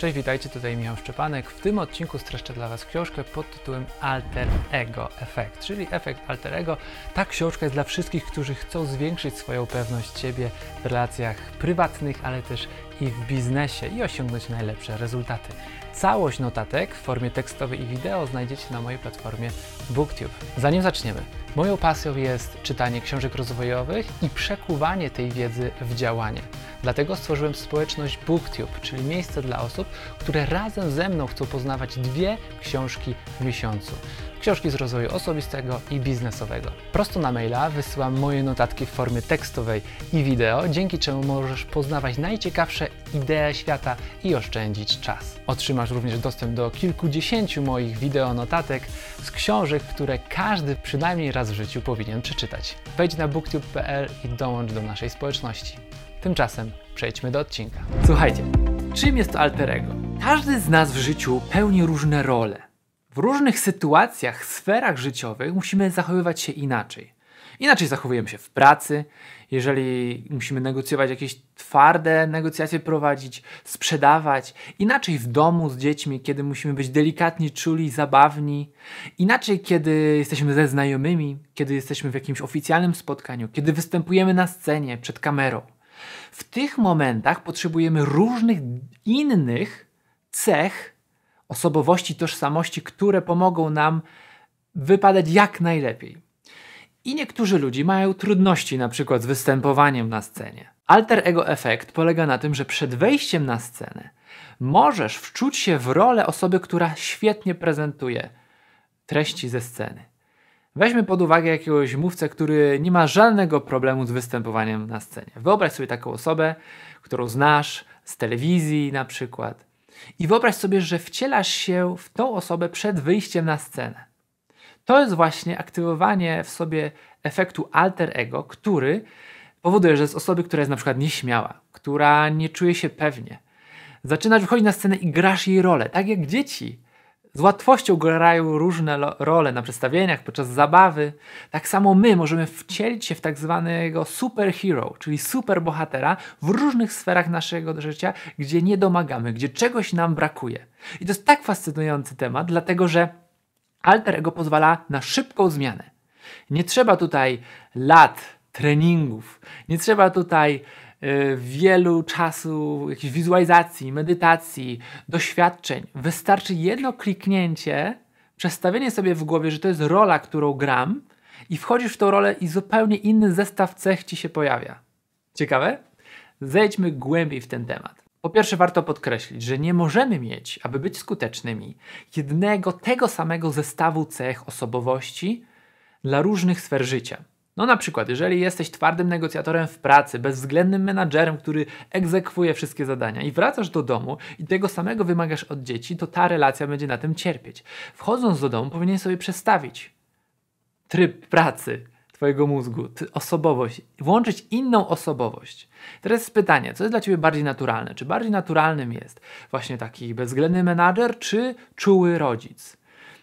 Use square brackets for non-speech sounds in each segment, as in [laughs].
Cześć, witajcie, tutaj Michał Szczepanek. W tym odcinku streszczę dla Was książkę pod tytułem Alter Ego Efekt, czyli efekt alter ego. Ta książka jest dla wszystkich, którzy chcą zwiększyć swoją pewność siebie w relacjach prywatnych, ale też i w biznesie i osiągnąć najlepsze rezultaty. Całość notatek w formie tekstowej i wideo znajdziecie na mojej platformie BookTube. Zanim zaczniemy, moją pasją jest czytanie książek rozwojowych i przekuwanie tej wiedzy w działanie. Dlatego stworzyłem społeczność BookTube, czyli miejsce dla osób, które razem ze mną chcą poznawać dwie książki w miesiącu. Książki z rozwoju osobistego i biznesowego. Prosto na maila wysyłam moje notatki w formie tekstowej i wideo, dzięki czemu możesz poznawać najciekawsze idee świata i oszczędzić czas. Otrzymasz również dostęp do kilkudziesięciu moich wideo notatek z książek, które każdy przynajmniej raz w życiu powinien przeczytać. Wejdź na booktube.pl i dołącz do naszej społeczności. Tymczasem przejdźmy do odcinka. Słuchajcie, czym jest to alter ego? Każdy z nas w życiu pełni różne role. W różnych sytuacjach, sferach życiowych musimy zachowywać się inaczej. Inaczej zachowujemy się w pracy, jeżeli musimy negocjować jakieś twarde negocjacje prowadzić, sprzedawać. Inaczej w domu z dziećmi, kiedy musimy być delikatni, czuli, zabawni. Inaczej, kiedy jesteśmy ze znajomymi, kiedy jesteśmy w jakimś oficjalnym spotkaniu, kiedy występujemy na scenie przed kamerą. W tych momentach potrzebujemy różnych innych cech osobowości, tożsamości, które pomogą nam wypadać jak najlepiej. I niektórzy ludzie mają trudności na przykład z występowaniem na scenie. Alter ego efekt polega na tym, że przed wejściem na scenę możesz wczuć się w rolę osoby, która świetnie prezentuje treści ze sceny. Weźmy pod uwagę jakiegoś mówcę, który nie ma żadnego problemu z występowaniem na scenie. Wyobraź sobie taką osobę, którą znasz z telewizji na przykład. I wyobraź sobie, że wcielasz się w tą osobę przed wyjściem na scenę. To jest właśnie aktywowanie w sobie efektu alter ego, który powoduje, że z osoby, która jest na przykład nieśmiała, która nie czuje się pewnie, zaczynasz wychodzić na scenę i grasz jej rolę, tak jak dzieci z łatwością grają różne role na przedstawieniach, podczas zabawy. Tak samo my możemy wcielić się w tak zwanego superhero, czyli superbohatera w różnych sferach naszego życia, gdzie nie domagamy, gdzie czegoś nam brakuje. I to jest tak fascynujący temat, dlatego że alter ego pozwala na szybką zmianę. Nie trzeba tutaj lat treningów, nie trzeba tutaj Y, wielu czasu, jakiejś wizualizacji, medytacji, doświadczeń. Wystarczy jedno kliknięcie, przestawienie sobie w głowie, że to jest rola, którą gram i wchodzisz w tą rolę i zupełnie inny zestaw cech ci się pojawia. Ciekawe? Zejdźmy głębiej w ten temat. Po pierwsze, warto podkreślić, że nie możemy mieć, aby być skutecznymi, jednego tego samego zestawu cech osobowości dla różnych sfer życia. No na przykład, jeżeli jesteś twardym negocjatorem w pracy, bezwzględnym menadżerem, który egzekwuje wszystkie zadania i wracasz do domu i tego samego wymagasz od dzieci, to ta relacja będzie na tym cierpieć. Wchodząc do domu powinien sobie przestawić tryb pracy Twojego mózgu, osobowość, włączyć inną osobowość. Teraz jest pytanie, co jest dla Ciebie bardziej naturalne? Czy bardziej naturalnym jest właśnie taki bezwzględny menadżer, czy czuły rodzic?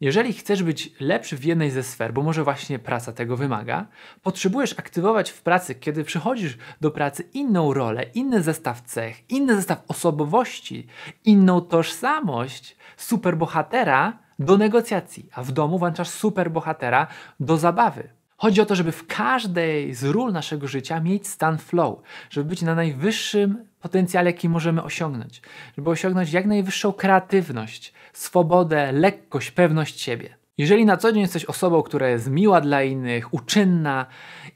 Jeżeli chcesz być lepszy w jednej ze sfer, bo może właśnie praca tego wymaga, potrzebujesz aktywować w pracy, kiedy przychodzisz do pracy, inną rolę, inny zestaw cech, inny zestaw osobowości, inną tożsamość superbohatera do negocjacji, a w domu włączasz superbohatera do zabawy. Chodzi o to, żeby w każdej z ról naszego życia mieć stan flow, żeby być na najwyższym potencjale, jaki możemy osiągnąć, żeby osiągnąć jak najwyższą kreatywność, swobodę, lekkość, pewność siebie. Jeżeli na co dzień jesteś osobą, która jest miła dla innych, uczynna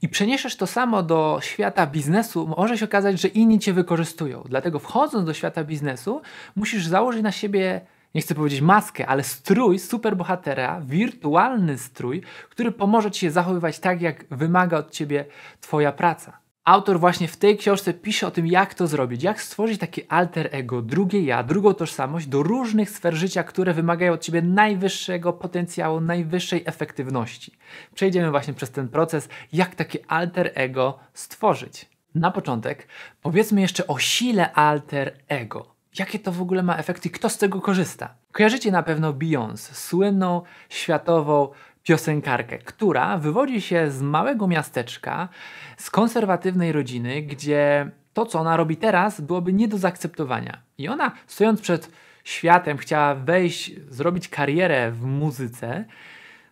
i przeniesiesz to samo do świata biznesu, może się okazać, że inni cię wykorzystują. Dlatego wchodząc do świata biznesu, musisz założyć na siebie nie chcę powiedzieć maskę, ale strój superbohatera, wirtualny strój, który pomoże ci się zachowywać tak, jak wymaga od ciebie twoja praca. Autor właśnie w tej książce pisze o tym, jak to zrobić, jak stworzyć takie alter ego, drugie ja, drugą tożsamość do różnych sfer życia, które wymagają od ciebie najwyższego potencjału, najwyższej efektywności. Przejdziemy właśnie przez ten proces, jak takie alter ego stworzyć. Na początek powiedzmy jeszcze o sile alter ego jakie to w ogóle ma efekty, kto z tego korzysta. Kojarzycie na pewno Beyoncé, słynną światową piosenkarkę, która wywodzi się z małego miasteczka, z konserwatywnej rodziny, gdzie to, co ona robi teraz, byłoby nie do zaakceptowania. I ona, stojąc przed światem, chciała wejść, zrobić karierę w muzyce,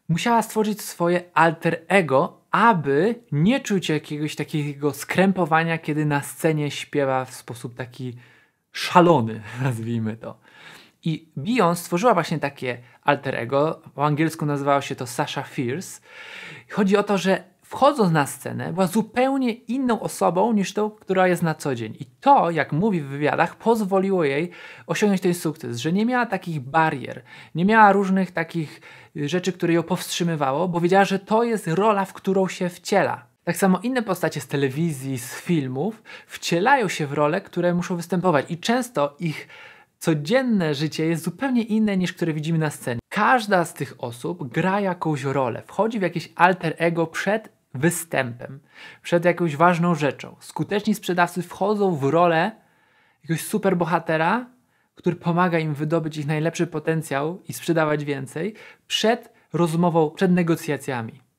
musiała stworzyć swoje alter ego, aby nie czuć jakiegoś takiego skrępowania, kiedy na scenie śpiewa w sposób taki szalony, [laughs] nazwijmy to. I Beyoncé stworzyła właśnie takie alter ego, po angielsku nazywało się to Sasha Fierce. Chodzi o to, że wchodząc na scenę, była zupełnie inną osobą niż tą, która jest na co dzień. I to, jak mówi w wywiadach, pozwoliło jej osiągnąć ten sukces, że nie miała takich barier, nie miała różnych takich rzeczy, które ją powstrzymywało, bo wiedziała, że to jest rola, w którą się wciela. Tak samo inne postacie z telewizji, z filmów wcielają się w role, które muszą występować i często ich codzienne życie jest zupełnie inne niż które widzimy na scenie. Każda z tych osób gra jakąś rolę, wchodzi w jakieś alter ego przed występem, przed jakąś ważną rzeczą. Skuteczni sprzedawcy wchodzą w rolę jakiegoś superbohatera, który pomaga im wydobyć ich najlepszy potencjał i sprzedawać więcej przed rozmową, przed negocjacjami.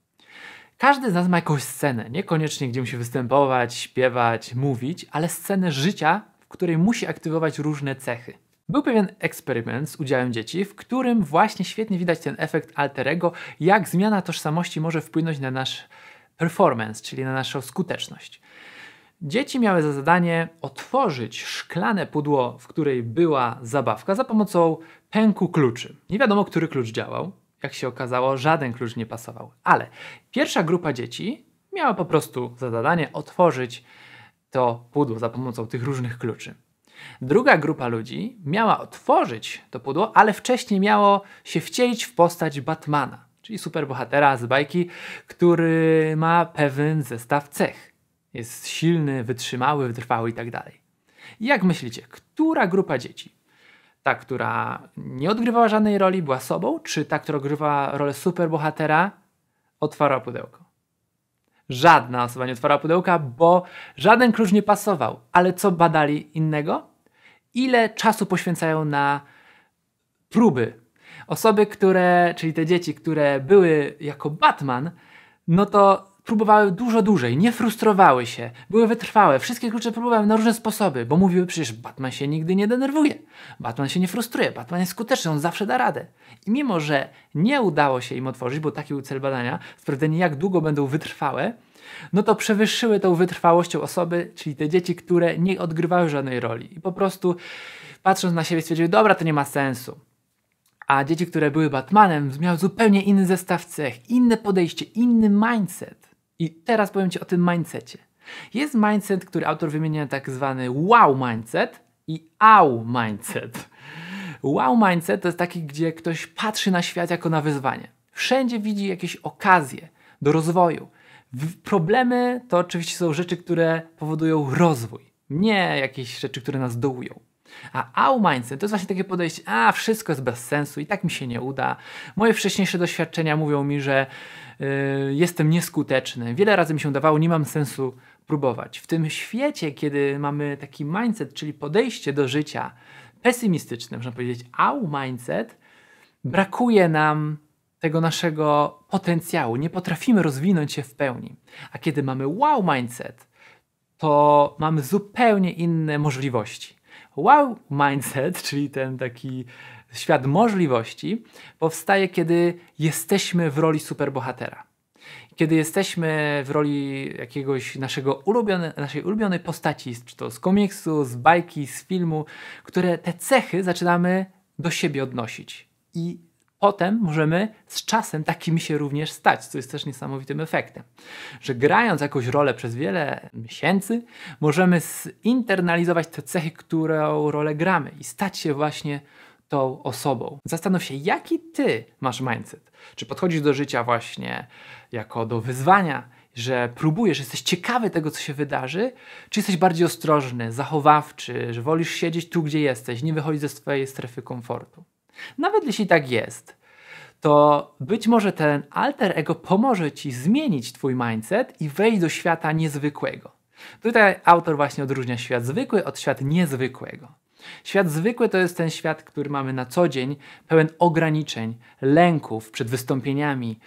Każdy z nas ma jakąś scenę, niekoniecznie gdzie musi występować, śpiewać, mówić, ale scenę życia, w której musi aktywować różne cechy. Był pewien eksperyment z udziałem dzieci, w którym właśnie świetnie widać ten efekt alterego, jak zmiana tożsamości może wpłynąć na nasz performance, czyli na naszą skuteczność. Dzieci miały za zadanie otworzyć szklane pudło, w której była zabawka, za pomocą pęku kluczy. Nie wiadomo, który klucz działał. Jak się okazało, żaden klucz nie pasował. Ale pierwsza grupa dzieci miała po prostu za zadanie otworzyć to pudło za pomocą tych różnych kluczy. Druga grupa ludzi miała otworzyć to pudło, ale wcześniej miało się wcielić w postać Batmana, czyli superbohatera z bajki, który ma pewien zestaw cech. Jest silny, wytrzymały, wytrwały i tak dalej. Jak myślicie, która grupa dzieci? Ta, która nie odgrywała żadnej roli, była sobą, czy ta, która odgrywała rolę superbohatera, otwarła pudełko? Żadna osoba nie otwarła pudełka, bo żaden klucz nie pasował. Ale co badali innego? ile czasu poświęcają na próby. Osoby, które, czyli te dzieci, które były jako Batman, no to próbowały dużo dłużej, nie frustrowały się, były wytrwałe, wszystkie klucze próbowały na różne sposoby, bo mówiły przecież Batman się nigdy nie denerwuje, Batman się nie frustruje, Batman jest skuteczny, on zawsze da radę. I mimo, że nie udało się im otworzyć, bo taki był cel badania, sprawdzenie jak długo będą wytrwałe, no to przewyższyły tą wytrwałością osoby, czyli te dzieci, które nie odgrywały żadnej roli i po prostu patrząc na siebie stwierdziły, dobra, to nie ma sensu. A dzieci, które były Batmanem, miały zupełnie inny zestaw cech, inne podejście, inny mindset. I teraz powiem Ci o tym mindsetie. Jest mindset, który autor wymienia tak zwany wow mindset i au mindset. Wow mindset to jest taki, gdzie ktoś patrzy na świat jako na wyzwanie. Wszędzie widzi jakieś okazje do rozwoju, Problemy to oczywiście są rzeczy, które powodują rozwój, nie jakieś rzeczy, które nas dołują. A au mindset to jest właśnie takie podejście, a wszystko jest bez sensu i tak mi się nie uda. Moje wcześniejsze doświadczenia mówią mi, że jestem nieskuteczny. Wiele razy mi się udawało, nie mam sensu próbować. W tym świecie, kiedy mamy taki mindset, czyli podejście do życia pesymistyczne, można powiedzieć au mindset, brakuje nam tego naszego potencjału, nie potrafimy rozwinąć się w pełni. A kiedy mamy wow mindset, to mamy zupełnie inne możliwości. Wow mindset, [laughs] czyli ten taki świat możliwości, powstaje, kiedy jesteśmy w roli superbohatera. Kiedy jesteśmy w roli jakiegoś naszego ulubione, naszej ulubionej postaci, czy to z komiksu, z bajki, z filmu, które te cechy zaczynamy do siebie odnosić. I potem możemy z czasem takimi się również stać, co jest też niesamowitym efektem. Że grając jakąś rolę przez wiele miesięcy, możemy zinternalizować te cechy, którą rolę gramy i stać się właśnie tą osobą. Zastanów się, jaki ty masz mindset. Czy podchodzisz do życia właśnie jako do wyzwania, że próbujesz, jesteś ciekawy tego, co się wydarzy, czy jesteś bardziej ostrożny, zachowawczy, że wolisz siedzieć tu, gdzie jesteś, nie wychodzić ze swojej strefy komfortu. Nawet jeśli tak jest, to być może ten alter ego pomoże ci zmienić twój mindset i wejść do świata niezwykłego. Tutaj autor właśnie odróżnia świat zwykły od świata niezwykłego. Świat zwykły to jest ten świat, który mamy na co dzień, pełen ograniczeń, lęków przed wystąpieniami,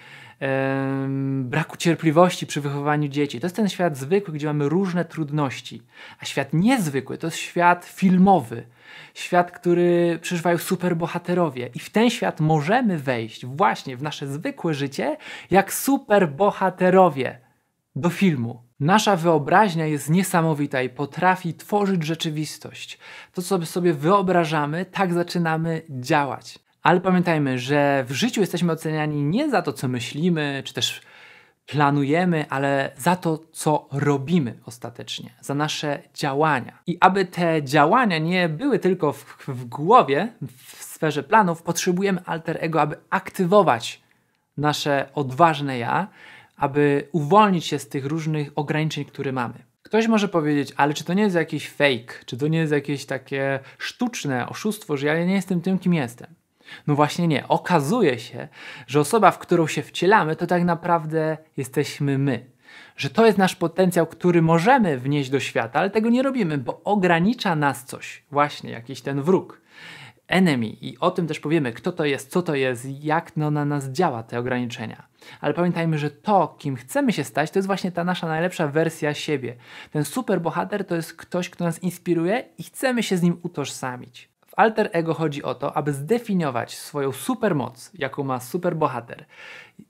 braku cierpliwości przy wychowywaniu dzieci. To jest ten świat zwykły, gdzie mamy różne trudności. A świat niezwykły to jest świat filmowy. Świat, który przeżywają superbohaterowie. I w ten świat możemy wejść właśnie w nasze zwykłe życie jak superbohaterowie do filmu. Nasza wyobraźnia jest niesamowita i potrafi tworzyć rzeczywistość. To, co sobie wyobrażamy, tak zaczynamy działać. Ale pamiętajmy, że w życiu jesteśmy oceniani nie za to, co myślimy, czy też planujemy, ale za to, co robimy ostatecznie, za nasze działania. I aby te działania nie były tylko w, w głowie, w sferze planów, potrzebujemy alter ego, aby aktywować nasze odważne ja, aby uwolnić się z tych różnych ograniczeń, które mamy. Ktoś może powiedzieć, ale czy to nie jest jakiś fake, czy to nie jest jakieś takie sztuczne oszustwo, że ja nie jestem tym, kim jestem. No właśnie nie. Okazuje się, że osoba, w którą się wcielamy, to tak naprawdę jesteśmy my. Że to jest nasz potencjał, który możemy wnieść do świata, ale tego nie robimy, bo ogranicza nas coś. Właśnie jakiś ten wróg. Enemy. I o tym też powiemy, kto to jest, co to jest, jak no na nas działa te ograniczenia. Ale pamiętajmy, że to, kim chcemy się stać, to jest właśnie ta nasza najlepsza wersja siebie. Ten super bohater to jest ktoś, kto nas inspiruje i chcemy się z nim utożsamić alter ego chodzi o to, aby zdefiniować swoją supermoc, jaką ma superbohater,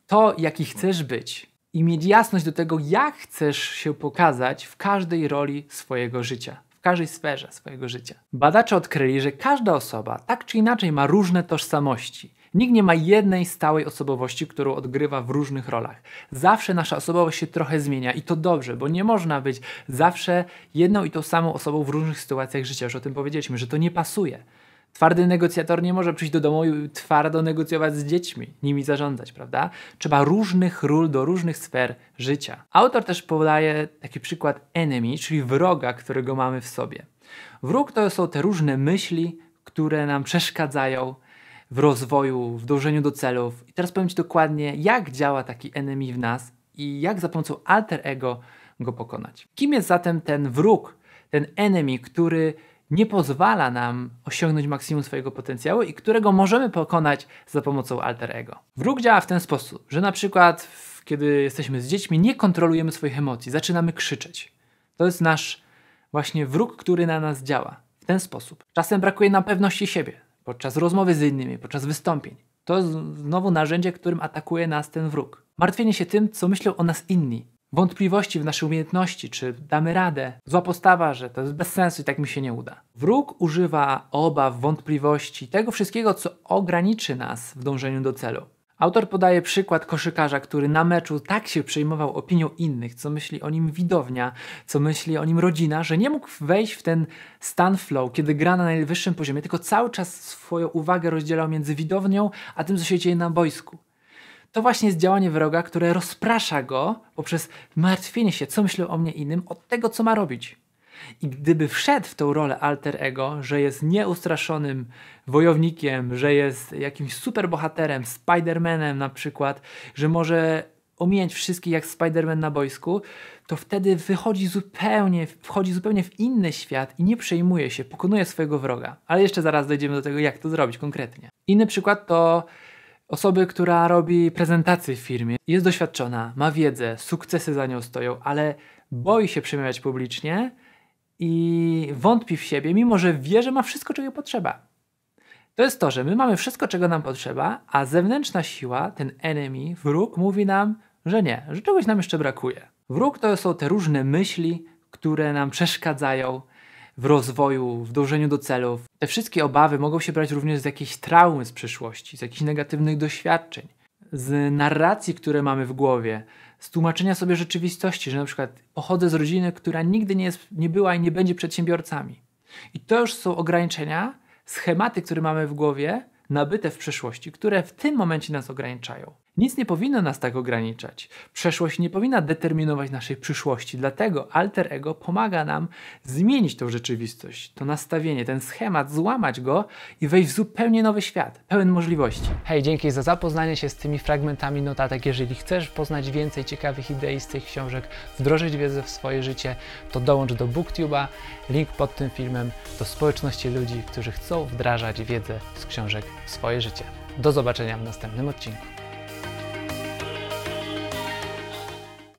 to jaki chcesz być i mieć jasność do tego, jak chcesz się pokazać w każdej roli swojego życia w każdej sferze swojego życia. Badacze odkryli, że każda osoba tak czy inaczej ma różne tożsamości. Nikt nie ma jednej stałej osobowości, którą odgrywa w różnych rolach. Zawsze nasza osobowość się trochę zmienia i to dobrze, bo nie można być zawsze jedną i tą samą osobą w różnych sytuacjach życia. Już o tym powiedzieliśmy, że to nie pasuje. Twardy negocjator nie może przyjść do domu i twardo negocjować z dziećmi, nimi zarządzać, prawda? Trzeba różnych ról do różnych sfer życia. Autor też podaje taki przykład enemy, czyli wroga, którego mamy w sobie. Wróg to są te różne myśli, które nam przeszkadzają w rozwoju, w dążeniu do celów. I teraz powiem Ci dokładnie, jak działa taki enemy w nas i jak za pomocą alter ego go pokonać. Kim jest zatem ten wróg, ten enemy, który nie pozwala nam osiągnąć maksimum swojego potencjału i którego możemy pokonać za pomocą alter ego. Wróg działa w ten sposób, że na przykład kiedy jesteśmy z dziećmi, nie kontrolujemy swoich emocji, zaczynamy krzyczeć. To jest nasz właśnie wróg, który na nas działa w ten sposób. Czasem brakuje nam pewności siebie podczas rozmowy z innymi, podczas wystąpień. To jest znowu narzędzie, którym atakuje nas ten wróg. Martwienie się tym, co myślą o nas inni, wątpliwości w naszej umiejętności, czy damy radę. Zła postawa, że to jest bez sensu i tak mi się nie uda. Wróg używa obaw, wątpliwości, tego wszystkiego, co ograniczy nas w dążeniu do celu. Autor podaje przykład koszykarza, który na meczu tak się przejmował opinią innych, co myśli o nim widownia, co myśli o nim rodzina, że nie mógł wejść w ten stan flow, kiedy gra na najwyższym poziomie, tylko cały czas swoją uwagę rozdzielał między widownią a tym, co się dzieje na boisku to właśnie jest działanie wroga, które rozprasza go poprzez martwienie się, co myślą o mnie innym, od tego, co ma robić. I gdyby wszedł w tą rolę alter ego, że jest nieustraszonym wojownikiem, że jest jakimś superbohaterem, Spidermanem na przykład, że może omijać wszystkich jak Spiderman na boisku, to wtedy wychodzi zupełnie, wchodzi zupełnie w inny świat i nie przejmuje się, pokonuje swojego wroga. Ale jeszcze zaraz dojdziemy do tego, jak to zrobić konkretnie. Inny przykład to Osoby, która robi prezentacje w firmie, jest doświadczona, ma wiedzę, sukcesy za nią stoją, ale boi się przemawiać publicznie i wątpi w siebie, mimo że wie, że ma wszystko, czego potrzeba. To jest to, że my mamy wszystko, czego nam potrzeba, a zewnętrzna siła, ten enemy, wróg, mówi nam, że nie, że czegoś nam jeszcze brakuje. Wróg to są te różne myśli, które nam przeszkadzają, w rozwoju, w dążeniu do celów. Te wszystkie obawy mogą się brać również z jakiejś traumy z przeszłości, z jakichś negatywnych doświadczeń, z narracji, które mamy w głowie, z tłumaczenia sobie rzeczywistości, że na przykład pochodzę z rodziny, która nigdy nie, jest, nie była i nie będzie przedsiębiorcami. I to już są ograniczenia, schematy, które mamy w głowie, nabyte w przeszłości, które w tym momencie nas ograniczają. Nic nie powinno nas tak ograniczać. Przeszłość nie powinna determinować naszej przyszłości, dlatego alter ego pomaga nam zmienić tą rzeczywistość, to nastawienie, ten schemat, złamać go i wejść w zupełnie nowy świat, pełen możliwości. Hej, dzięki za zapoznanie się z tymi fragmentami notatek. Jeżeli chcesz poznać więcej ciekawych idei z tych książek, wdrożyć wiedzę w swoje życie, to dołącz do BookTube'a, link pod tym filmem, do społeczności ludzi, którzy chcą wdrażać wiedzę z książek w swoje życie. Do zobaczenia w następnym odcinku.